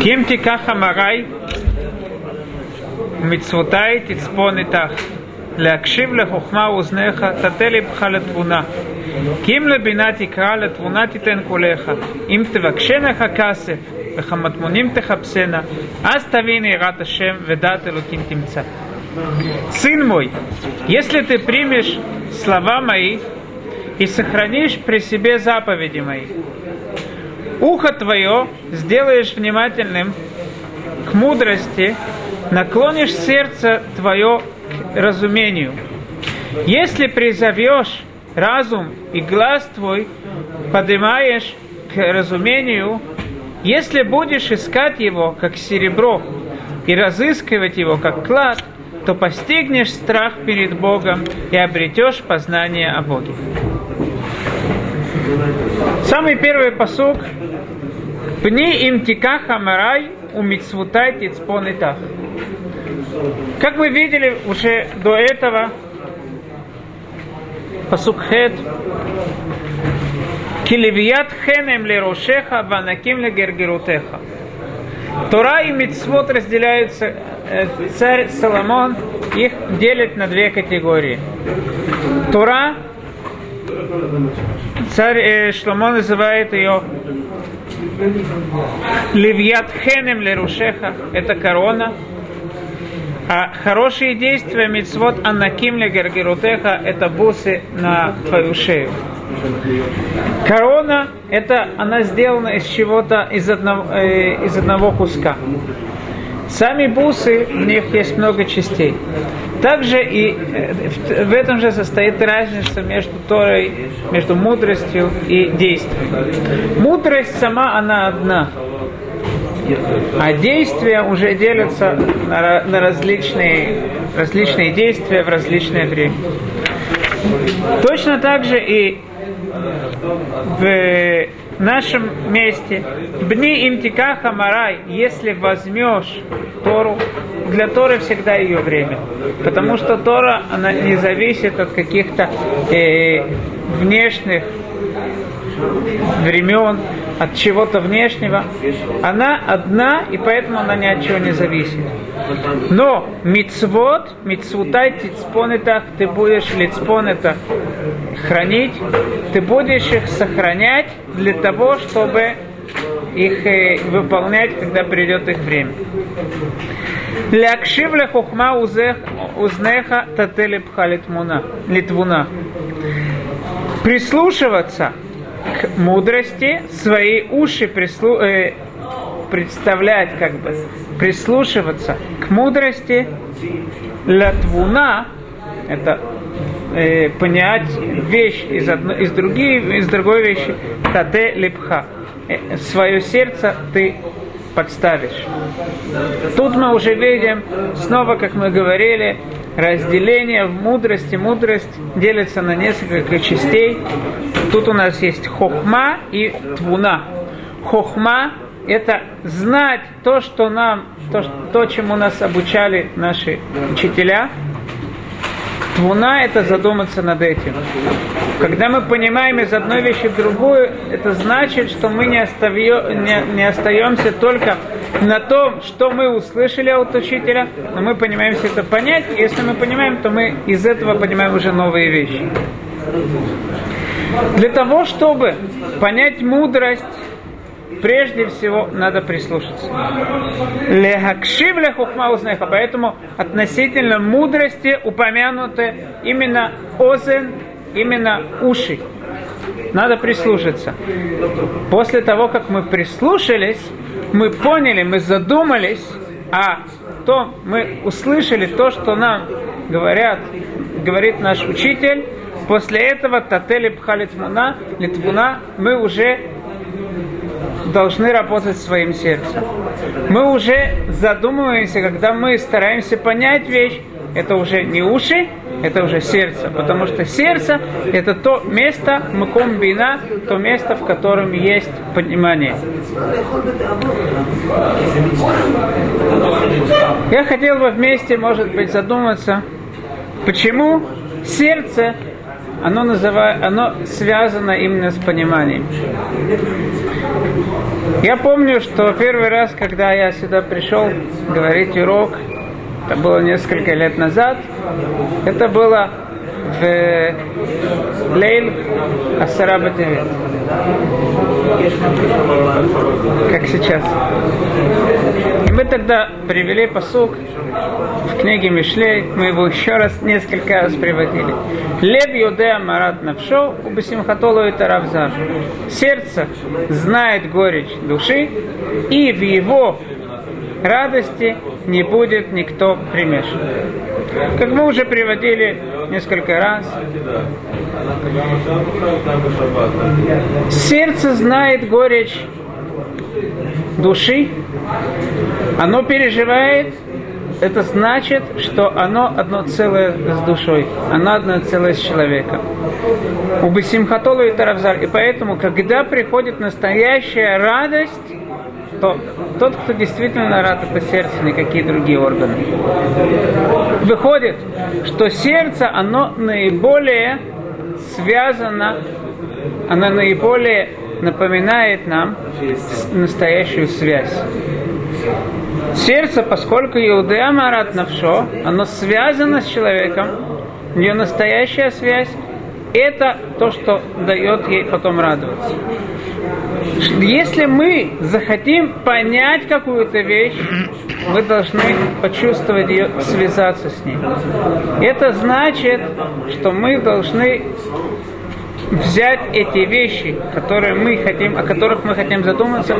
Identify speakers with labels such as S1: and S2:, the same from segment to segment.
S1: Ким тикаха марай, מצוותי תצפון איתך, להקשיב לחוכמה אוזניך, תטה לבך לתבונה. כי אם לבינה תקרא, לתבונה תיתן קולך. אם תבקשנך כסף, וכמטמונים תחפשנה, אז תבין יראת השם ודעת אלוקים תמצא. Сын мой, если ты примешь слова мои и сохранишь при себе заповеди мои, ухо твое сделаешь внимательным к мудрости, наклонишь сердце твое к разумению. Если призовешь разум и глаз твой, поднимаешь к разумению, если будешь искать его, как серебро, и разыскивать его, как клад, то постигнешь страх перед Богом и обретешь познание о Боге. Самый первый посук Пни им тикаха марай у мицвутай тицпон Как мы видели уже до этого, посук хет, Килевият хенем лерошеха ванаким легергерутеха. Тора и Мицвод разделяются, э, царь Соломон их делит на две категории. Тора, царь э, Шломо называет ее Левьят Хенем Лерушеха, это корона, а хорошие действия мицвод Анаким Легергерутеха это бусы на твою шею. Корона, это она сделана из чего-то, из одного, э, из одного куска. Сами бусы, в них есть много частей. Также и э, в этом же состоит разница между Торой, между мудростью и действием. Мудрость сама, она одна. А действия уже делятся на, на различные, различные действия в различное время. Точно так же и в нашем месте. Бни имтикаха марай, если возьмешь Тору, для Торы всегда ее время. Потому что Тора, она не зависит от каких-то э, внешних времен, от чего-то внешнего. Она одна, и поэтому она ни от чего не зависит. Но мицвод, мицвутай тицпонетах, ты будешь лицпонетах хранить, ты будешь их сохранять для того, чтобы их э, выполнять, когда придет их время. Лякшив хухма узнеха тателепха литвуна. Прислушиваться к мудрости, свои уши прислу, э, представлять, как бы, прислушиваться к мудрости, латвуна, это э, понять вещь из, одно, из, другие, из другой вещи, таде лепха. Э, свое сердце ты подставишь. Тут мы уже видим, снова, как мы говорили, разделение в мудрости. Мудрость делится на несколько частей. Тут у нас есть хохма и твуна. Хохма – это знать то, что нам, то, то, чему нас обучали наши учителя – Твуна – это задуматься над этим. Когда мы понимаем из одной вещи в другую, это значит, что мы не, оставьё, не, не остаемся только на том, что мы услышали от учителя, но мы понимаем все это понять. И если мы понимаем, то мы из этого понимаем уже новые вещи. Для того, чтобы понять мудрость, прежде всего надо прислушаться. Лехакшив лехухма узнеха. Поэтому относительно мудрости упомянуты именно озен, именно уши. Надо прислушаться. После того, как мы прислушались, мы поняли, мы задумались, а то мы услышали то, что нам говорят, говорит наш учитель, после этого Татели Пхалитмуна, Литвуна, мы уже должны работать своим сердцем. Мы уже задумываемся, когда мы стараемся понять вещь, это уже не уши, это уже сердце. Потому что сердце – это то место, мкомбина, то место, в котором есть понимание. Я хотел бы вместе, может быть, задуматься, почему сердце оно, называет, оно связано именно с пониманием. Я помню, что первый раз, когда я сюда пришел говорить урок, это было несколько лет назад, это было в Лейль Асараба Как сейчас. Тогда привели посук в книге Мишлей, мы его еще раз несколько раз приводили. Лев Юдея Марат Навшо, Убасимхатолу и Таравзар. Сердце знает горечь души, и в его радости не будет никто примешан. Как мы уже приводили несколько раз, сердце знает горечь души, оно переживает, это значит, что оно одно целое с душой, оно одно целое с человеком. У Бесимхатолу и Таравзар. И поэтому, когда приходит настоящая радость, то тот, кто действительно рад, это сердце, никакие другие органы. Выходит, что сердце, оно наиболее связано, оно наиболее напоминает нам настоящую связь. Сердце, поскольку Иудея Марат Навшо, оно связано с человеком, у нее настоящая связь, это то, что дает ей потом радоваться. Если мы захотим понять какую-то вещь, мы должны почувствовать ее, связаться с ней. Это значит, что мы должны взять эти вещи, которые мы хотим, о которых мы хотим задуматься,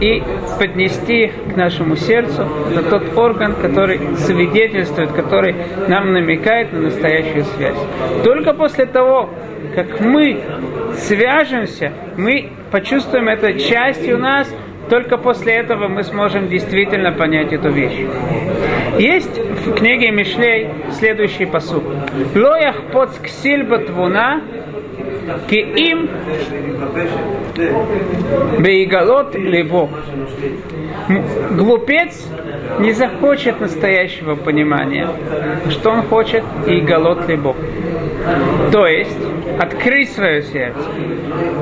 S1: и поднести к нашему сердцу. Это тот орган, который свидетельствует, который нам намекает на настоящую связь. Только после того, как мы свяжемся, мы почувствуем это частью нас, только после этого мы сможем действительно понять эту вещь. Есть в книге Мишлей следующий посуд. Лоях под ксильба твуна Ки им бейгалот либо глупец не захочет настоящего понимания, что он хочет и голод либо. То есть, открыть свое сердце.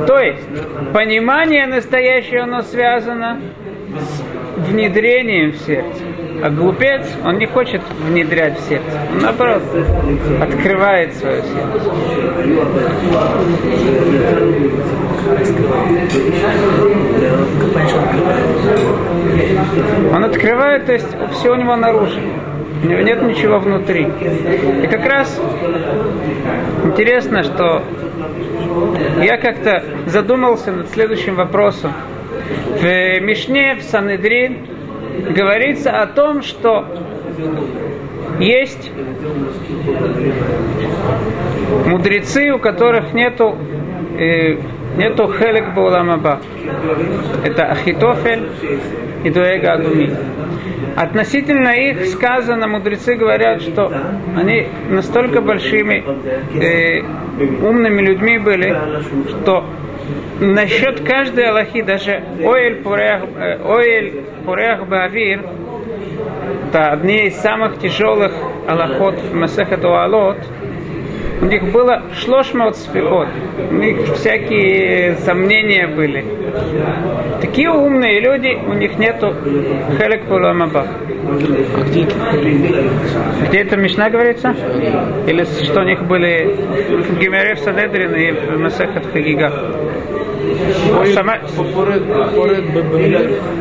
S1: То есть, понимание настоящее, оно связано с внедрением в сердце. А глупец, он не хочет внедрять в сердце. Он, наоборот, открывает свое сердце. Он открывает, то есть все у него наружу. У него нет ничего внутри. И как раз интересно, что я как-то задумался над следующим вопросом. В Мишне, в Санедрин, говорится о том, что есть мудрецы, у которых нету э, нету хелек бауламаба. Это Ахитофель и Дуэга Агуми. Относительно их сказано, мудрецы говорят, что они настолько большими э, умными людьми были, что насчет каждой Аллахи, даже Оэль Пурех, э, Бавир, это одни из самых тяжелых Аллахот в Масехет Уалот, у них было шлошмот сфикот, у них всякие сомнения были. Такие умные люди, у них нету хелек пуламаба. Где это? Мишна говорится? Или что у них были в Гимере в Садедрин и в Масехат Хагига?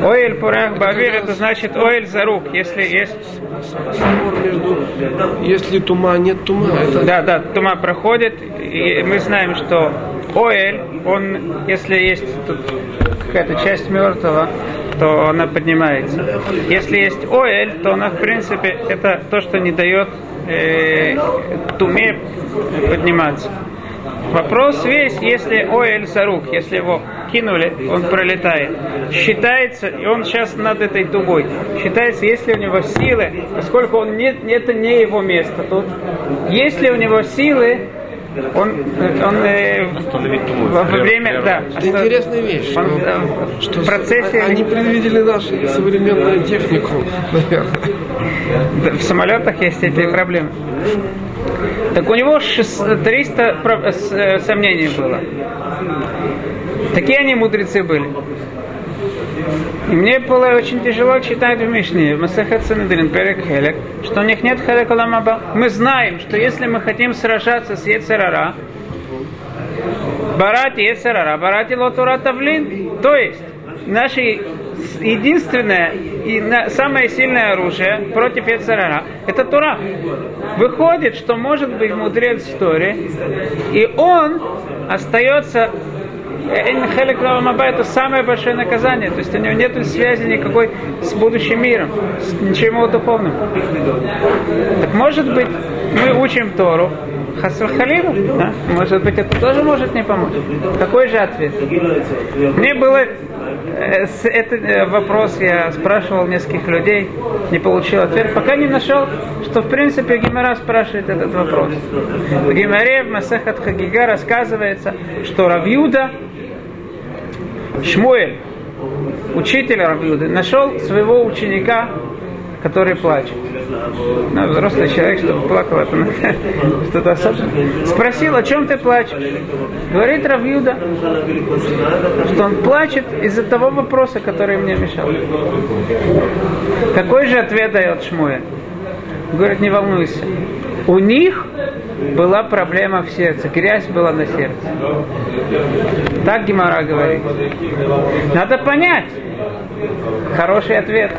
S1: Оэль пурах бавир, это значит оэль за рук, если есть...
S2: Если тума, нет тума.
S1: Да, да, тума проходит, и мы знаем, что оэль, он, если есть какая-то часть мертвого, то она поднимается. Если есть оэль, то она, в принципе, это то, что не дает э, туме подниматься. Вопрос весь, если Оэль Сарук, если его кинули, он пролетает. Считается, и он сейчас над этой дугой, считается, если у него силы, поскольку он не, это не его место тут, если у него силы, он, он э, во время, да,
S2: это интересная вещь,
S1: он, э,
S2: что
S1: в процессе
S2: они предвидели нашу современную технику, наверное.
S1: В самолетах есть эти проблемы. Так у него 300 э, сомнений было. Такие они мудрецы были. И мне было очень тяжело читать в Мишне, в Масахат Санедрин, Перек Хелек, что у них нет Хелек. Мы знаем, что если мы хотим сражаться с Ецерара, Барати Ецерара, Барати Лотура Тавлин, то есть наше единственное и самое сильное оружие против Ецерара – это Тура. Выходит, что может быть мудрец в Торе, и он остается Хелек Маба это самое большое наказание. То есть у него нет связи никакой с будущим миром, с ничем духовным. Так может быть, мы учим Тору, Хасвахалину, да? может быть, это тоже может не помочь. Какой же ответ? Мне было э, этот э, вопрос я спрашивал нескольких людей, не получил ответ, пока не нашел, что в принципе Гимара спрашивает этот вопрос. В Гимаре в Масахат Хагига рассказывается, что Равьюда Шмуэль, учитель Равьюды, нашел своего ученика, который плачет. Ну, взрослый человек, чтобы плакал, это что-то особенное. Спросил, о чем ты плачешь? Говорит Равьюда, что он плачет из-за того вопроса, который мне мешал. Какой же ответ дает Шмуэль? Говорит, не волнуйся. У них была проблема в сердце, грязь была на сердце. Так Гимара говорит. Надо понять. Хороший ответ.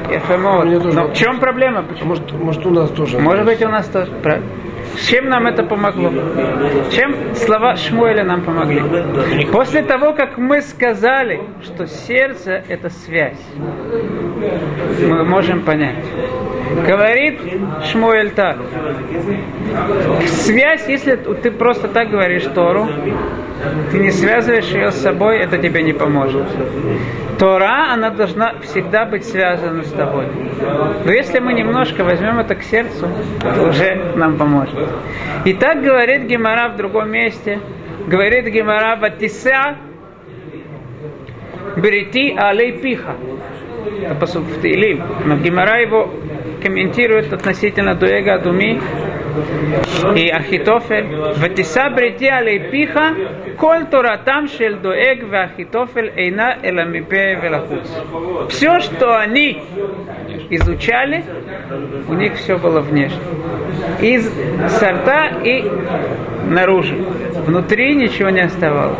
S1: Но в чем проблема?
S2: Почему? Может, может у нас тоже.
S1: Может быть у нас тоже. Чем нам это помогло? Чем слова Шмуэля нам помогли? После того, как мы сказали, что сердце – это связь, мы можем понять. Говорит Шмуэль так. Связь, если ты просто так говоришь Тору, ты не связываешь ее с собой, это тебе не поможет. Тора, она должна всегда быть связана с тобой. Но если мы немножко возьмем это к сердцу, это уже нам поможет. И так говорит Гемара в другом месте. Говорит Гемара Ватиса Берити Алей Пиха. Это посуд в Таилим. Но Гемара его комментирует относительно Дуэга Думи и Ахитофель. Ветиса брити алей пиха, коль торатам шель дуэг в Ахитофель эйна эламипе велахуц. Все, что они изучали, у них все было внешне. Из сорта и наружу. Внутри ничего не оставалось.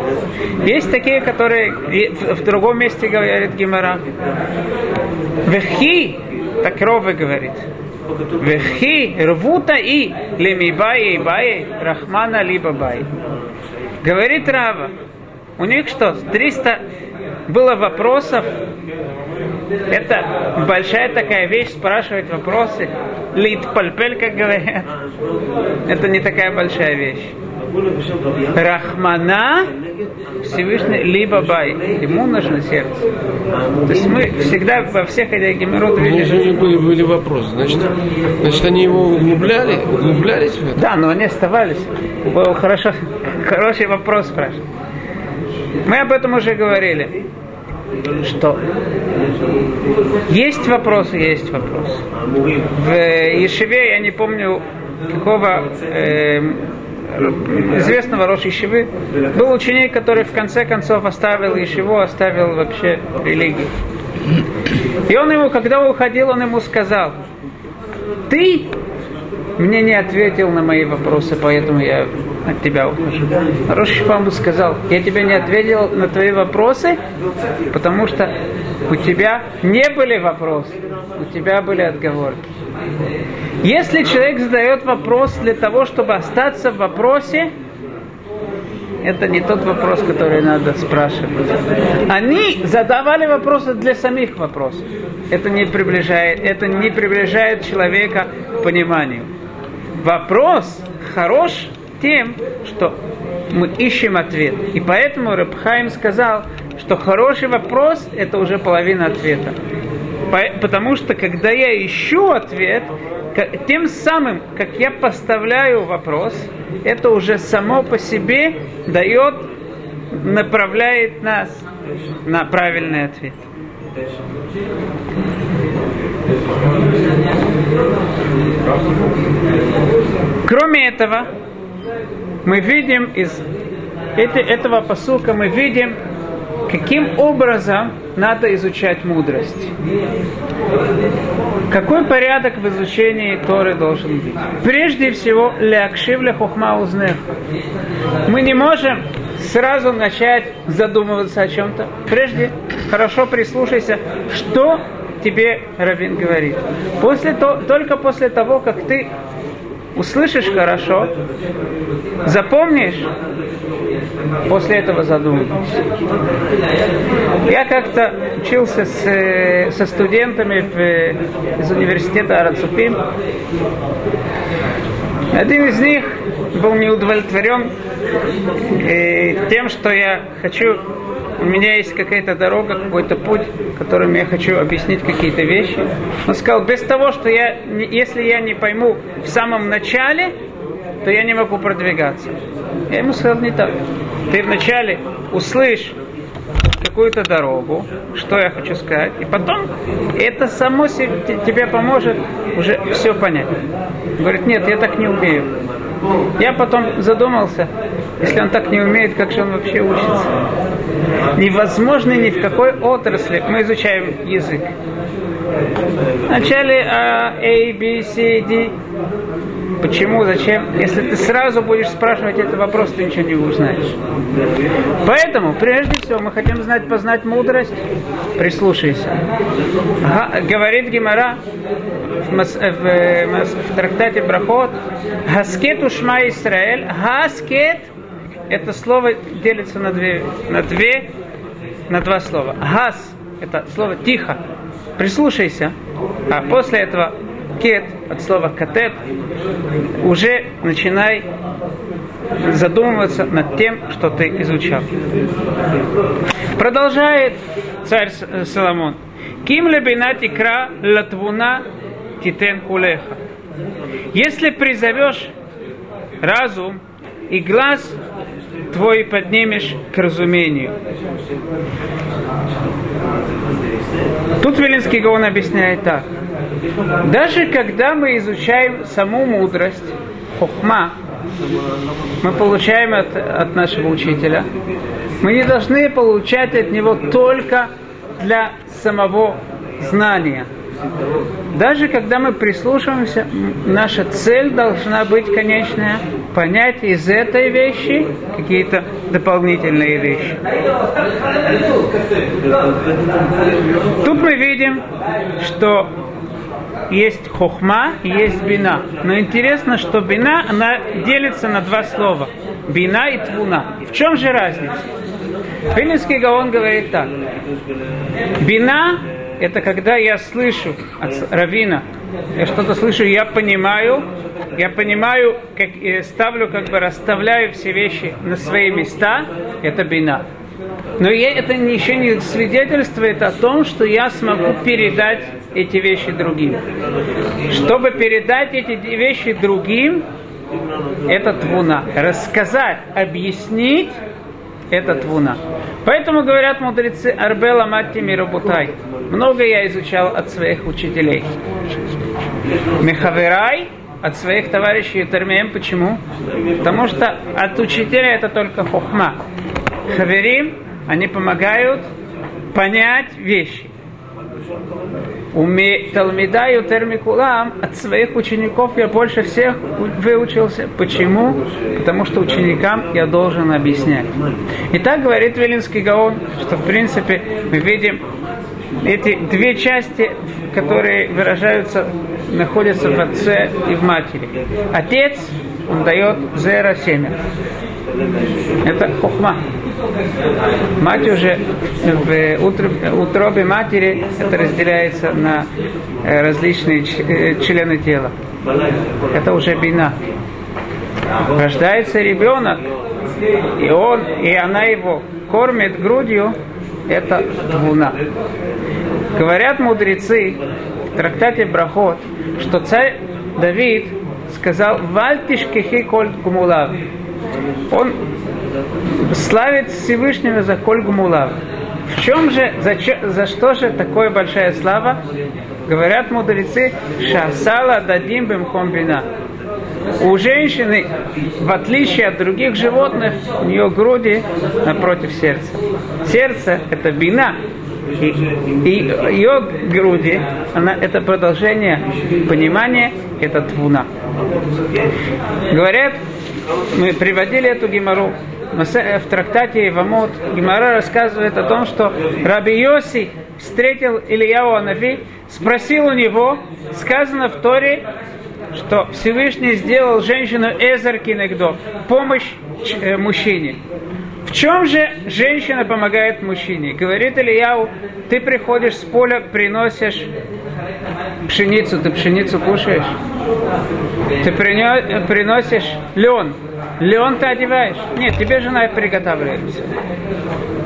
S1: Есть такие, которые в другом месте говорит Гимара. Вехи, так Ровы говорит. Вехи рвута и лемибай и бай рахмана либо бай. Говорит Рава, у них что, 300 было вопросов, это большая такая вещь, спрашивать вопросы. Лит пальпель, как говорят. Это не такая большая вещь. Рахмана Всевышний либо бай. Ему нужно сердце. То есть мы всегда во всех этих гемерот
S2: видели... же не были, были вопросы. Значит, значит, они его углубляли, углублялись в это?
S1: Да, но они оставались. Был хорошо, хороший вопрос спрашивать. Мы об этом уже говорили что есть вопросы, есть вопросы. В Ешеве, я не помню, какого э, известного Рош Ишивы, был ученик, который в конце концов оставил Ишиву, оставил вообще религию. И он ему, когда уходил, он ему сказал, ты мне не ответил на мои вопросы, поэтому я от тебя ухожу. Рош Шифаму сказал, я тебе не ответил на твои вопросы, потому что у тебя не были вопросы, у тебя были отговорки. Если человек задает вопрос для того, чтобы остаться в вопросе, это не тот вопрос, который надо спрашивать. Они задавали вопросы для самих вопросов. Это не приближает, это не приближает человека к пониманию. Вопрос хорош тем, что мы ищем ответ. И поэтому Рабхайм сказал, что хороший вопрос – это уже половина ответа. Потому что когда я ищу ответ, тем самым, как я поставляю вопрос, это уже само по себе дает, направляет нас на правильный ответ. Кроме этого, мы видим из этого посука, мы видим каким образом надо изучать мудрость. Какой порядок в изучении Торы должен быть? Прежде всего, лякшивля хухма узнеха. Мы не можем сразу начать задумываться о чем-то. Прежде хорошо прислушайся, что тебе Равин говорит. После то, только после того, как ты услышишь хорошо, запомнишь, после этого задумаешься. Я как-то учился с, со студентами в, из университета Арацуфим. Один из них был неудовлетворен э, тем, что я хочу у меня есть какая-то дорога, какой-то путь, которым я хочу объяснить какие-то вещи. Он сказал, без того, что я, если я не пойму в самом начале, то я не могу продвигаться. Я ему сказал, не так. Ты вначале услышь какую-то дорогу, что я хочу сказать, и потом это само тебе поможет уже все понять. Он говорит, нет, я так не умею. Я потом задумался, если он так не умеет, как же он вообще учится? Невозможно ни в какой отрасли. Мы изучаем язык. Вначале А, A, B, C, D. Почему, зачем? Если ты сразу будешь спрашивать этот вопрос, ты ничего не узнаешь. Поэтому, прежде всего, мы хотим знать, познать мудрость. Прислушайся. Ага, говорит Гимара в, в, в, в трактате Брахот, Хаскет ушма Исраэль, Хаскет это слово делится на две, на две, на два слова. Газ – это слово тихо, прислушайся, а после этого кет от слова катет уже начинай задумываться над тем, что ты изучал. Продолжает царь Соломон. Ким лебина тикра латвуна титен кулеха. Если призовешь разум и глаз твой поднимешь к разумению. Тут Велинский Гаон объясняет так. Даже когда мы изучаем саму мудрость, хохма, мы получаем от, от нашего учителя, мы не должны получать от него только для самого знания – даже когда мы прислушиваемся, наша цель должна быть конечная понять из этой вещи какие-то дополнительные вещи. Тут мы видим, что есть хохма есть бина. Но интересно, что бина, она делится на два слова. Бина и твуна. В чем же разница? Вильнинский Гаон говорит так. Бина это когда я слышу от Равина, я что-то слышу, я понимаю, я понимаю, как, ставлю, как бы расставляю все вещи на свои места, это бина. Но я, это еще не свидетельствует о том, что я смогу передать эти вещи другим. Чтобы передать эти вещи другим, это твуна. Рассказать, объяснить, это твуна. Поэтому говорят мудрецы Арбела Матти Мирабутай. Много я изучал от своих учителей. Мехаверай от своих товарищей Термеем. Почему? Потому что от учителя это только хохма. Хаверим, они помогают понять вещи. Уме Талмидаю Термикулам от своих учеников я больше всех выучился. Почему? Потому что ученикам я должен объяснять. И так говорит Велинский Гаон, что в принципе мы видим эти две части, которые выражаются, находятся в отце и в матери. Отец, он дает зера семя. Это хохма. Мать уже в утробе матери это разделяется на э, различные э, члены тела. Это уже бина. Рождается ребенок, и он, и она его кормит грудью, это двуна. Говорят мудрецы в трактате Брахот, что царь Давид сказал «Вальтишкехи коль гумулав». Он славит Всевышнего за коль гумулав. В чем же, за, за что же такая большая слава? Говорят мудрецы, шасала дадим бем комбина. у женщины, в отличие от других животных, у нее груди напротив сердца. Сердце – это бина, и, и ее груди, она, это продолжение понимания, это твуна. Говорят, мы приводили эту гемору в трактате Ивамот. Гемора рассказывает о том, что Раби Йоси встретил Ильяу Анави, спросил у него, сказано в Торе, что Всевышний сделал женщину Эзер Кинегдо, помощь э, мужчине. В чем же женщина помогает мужчине? Говорит Ильяу, ты приходишь с поля, приносишь пшеницу, ты пшеницу кушаешь. Ты приносишь лен. Лен ты одеваешь. Нет, тебе жена приготавливает.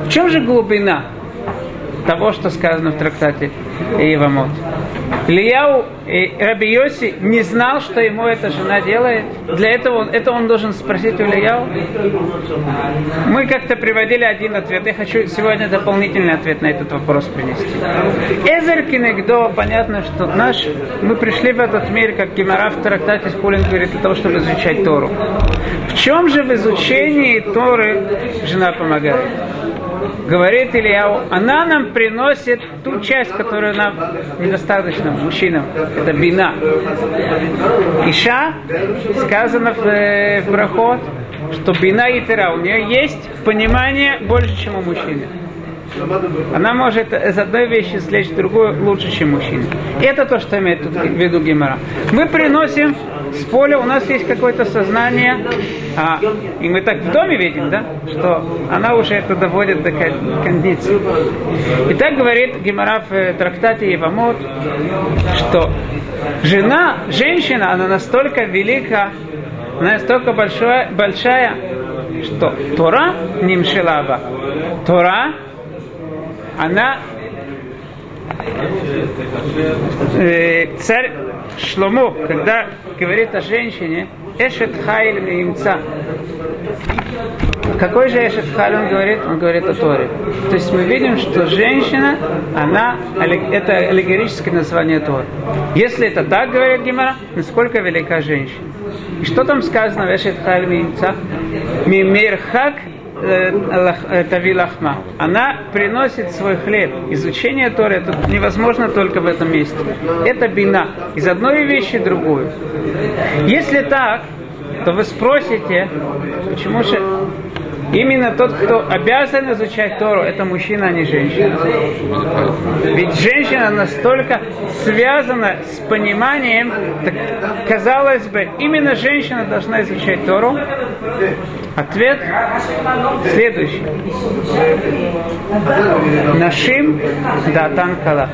S1: В чем же глубина того, что сказано в трактате Ивамот? Ильяу и Раби Йоси не знал, что ему эта жена делает. Для этого это он должен спросить у Ильяу. Мы как-то приводили один ответ. Я хочу сегодня дополнительный ответ на этот вопрос принести. Эзер Кинегдо, понятно, что наш, мы пришли в этот мир, как Гимара в трактате с Пулин говорит, для того, чтобы изучать Тору. В чем же в изучении Торы жена помогает? Говорит Ильяу, она нам приносит ту часть, которую нам недостаточно мужчинам. Это бина. Иша, сказано в, э, в проход, что бина и тера, у нее есть понимание больше, чем у мужчины. Она может из одной вещи слечь другую лучше, чем мужчина. И это то, что имеет в виду Гимара. Мы приносим с поля, у нас есть какое-то сознание, а, и мы так в доме видим, да, что она уже это доводит до кондиции. И так говорит Гимара в э, трактате Евамот, что жена, женщина, она настолько велика, она настолько большая, большая что Тора Нимшилаба, Тора она царь Шломо, когда говорит о женщине, Эшет Хайль Меимца. Какой же Эшет Хайль он говорит? Он говорит о Торе. То есть мы видим, что женщина, она, это аллегорическое название Торы. Если это так, говорит Гимара, насколько велика женщина. И что там сказано в Эшет Хайль Меимца? Мимирхак Э, э, Тавилахма. Она приносит свой хлеб. Изучение Торы это невозможно только в этом месте. Это бина. Из одной вещи другую. Если так, то вы спросите, почему же Именно тот, кто обязан изучать Тору, это мужчина, а не женщина. Ведь женщина настолько связана с пониманием, так, казалось бы, именно женщина должна изучать Тору. Ответ следующий. Нашим датан кала.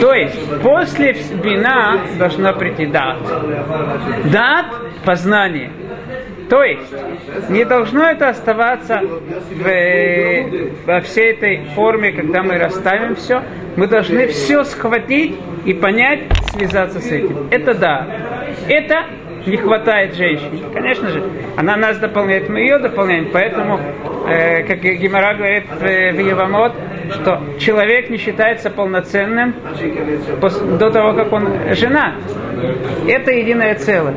S1: То есть после бина должна прийти дат. Дат – познание. То есть, не должно это оставаться в, во всей этой форме, когда мы расставим все. Мы должны все схватить и понять, связаться с этим. Это да. Это не хватает женщине. Конечно же, она нас дополняет, мы ее дополняем. Поэтому, э, как Гимара говорит в, в Евамот, что человек не считается полноценным до того, как он жена. Это единое целое.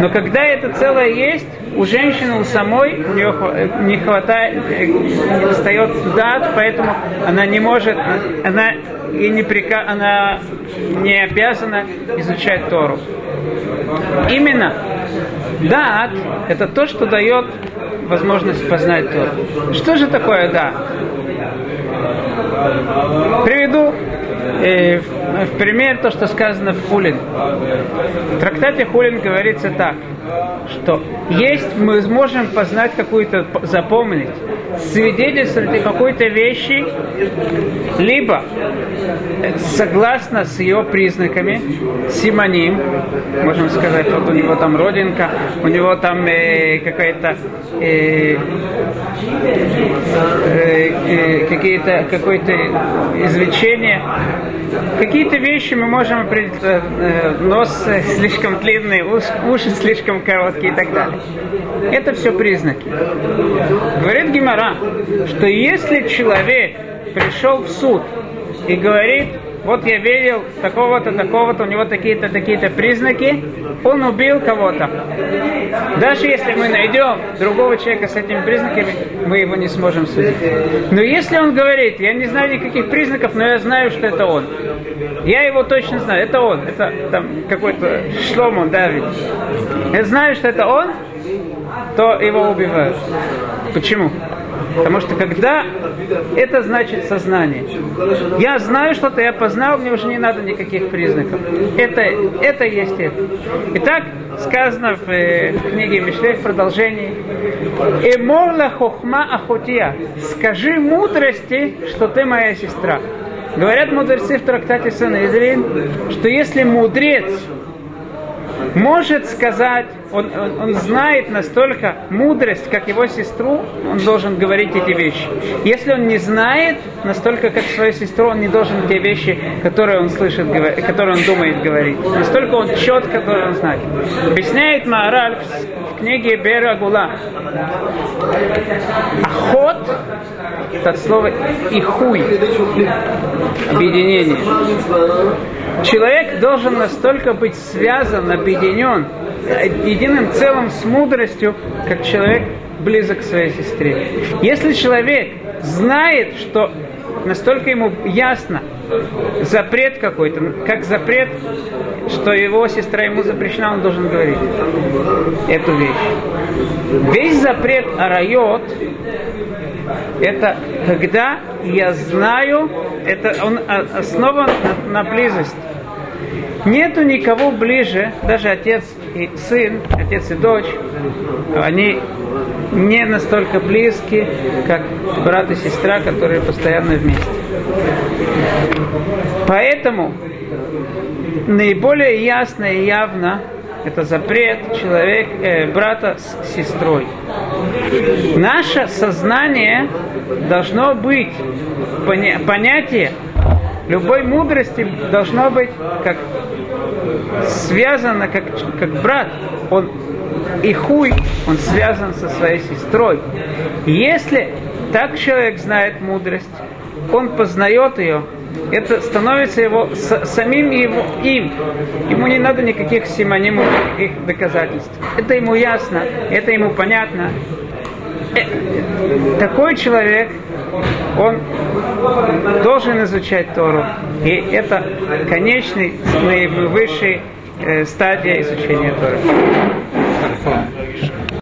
S1: Но когда это целое есть, у женщины, у самой, у нее не хватает, не достает дат, поэтому она не может, она и не прика, она не обязана изучать Тору. Именно дат – это то, что дает возможность познать Тору. Что же такое дат? Приведу э, в пример то, что сказано в Хулин. В трактате Хулин говорится так, что есть, мы сможем познать какую-то, запомнить, свидетельствовать о какой-то вещи, либо согласно с ее признаками, симоним, можем сказать, вот у него там родинка, у него там э, какая-то э, э, э, какие-то какое-то извлечение, какие-то вещи мы можем определить, э, нос слишком длинный, уши слишком короткие и так далее. Это все признаки. Говорит Гимара, что если человек пришел в суд и говорит, вот я видел такого-то, такого-то, у него такие-то, такие-то признаки, он убил кого-то. Даже если мы найдем другого человека с этими признаками, мы его не сможем судить. Но если он говорит, я не знаю никаких признаков, но я знаю, что это он. Я его точно знаю, это он, это там какой-то Шломо Давид. Я знаю, что это он, то его убивают. Почему? Потому что когда это значит сознание. Я знаю что-то, я познал, мне уже не надо никаких признаков. Это, это есть это. Итак, сказано в, э, в книге Мишлей в продолжении. Эморла хохма ахотия. Скажи мудрости, что ты моя сестра. Говорят мудрецы в трактате Санедрин, что если мудрец может сказать, он, он, он знает настолько мудрость, как его сестру, он должен говорить эти вещи. Если он не знает настолько, как свою сестру, он не должен те вещи, которые он слышит, которые он думает говорить. Настолько он четко, он знает. Объясняет Маораль в книге Бера Гула. Охот, это слово ихуй, объединение. Человек должен настолько быть связан, объединен единым целым с мудростью, как человек близок к своей сестре. Если человек знает, что настолько ему ясно запрет какой-то, как запрет, что его сестра ему запрещена, он должен говорить эту вещь. Весь запрет арайот это когда я знаю, это он основан на, на близости. Нету никого ближе, даже отец и сын, отец и дочь, они не настолько близки, как брат и сестра, которые постоянно вместе. Поэтому наиболее ясно и явно это запрет человек, э, брата с сестрой. Наше сознание должно быть, поня, понятие любой мудрости должно быть как связано как, как брат. Он и хуй, он связан со своей сестрой. Если так человек знает мудрость, он познает ее, это становится его самим его им. Ему не надо никаких симонимов, никаких доказательств. Это ему ясно, это ему понятно. Э, такой человек, он должен изучать Тору. И это конечный, наивысший э, стадия изучения Торы.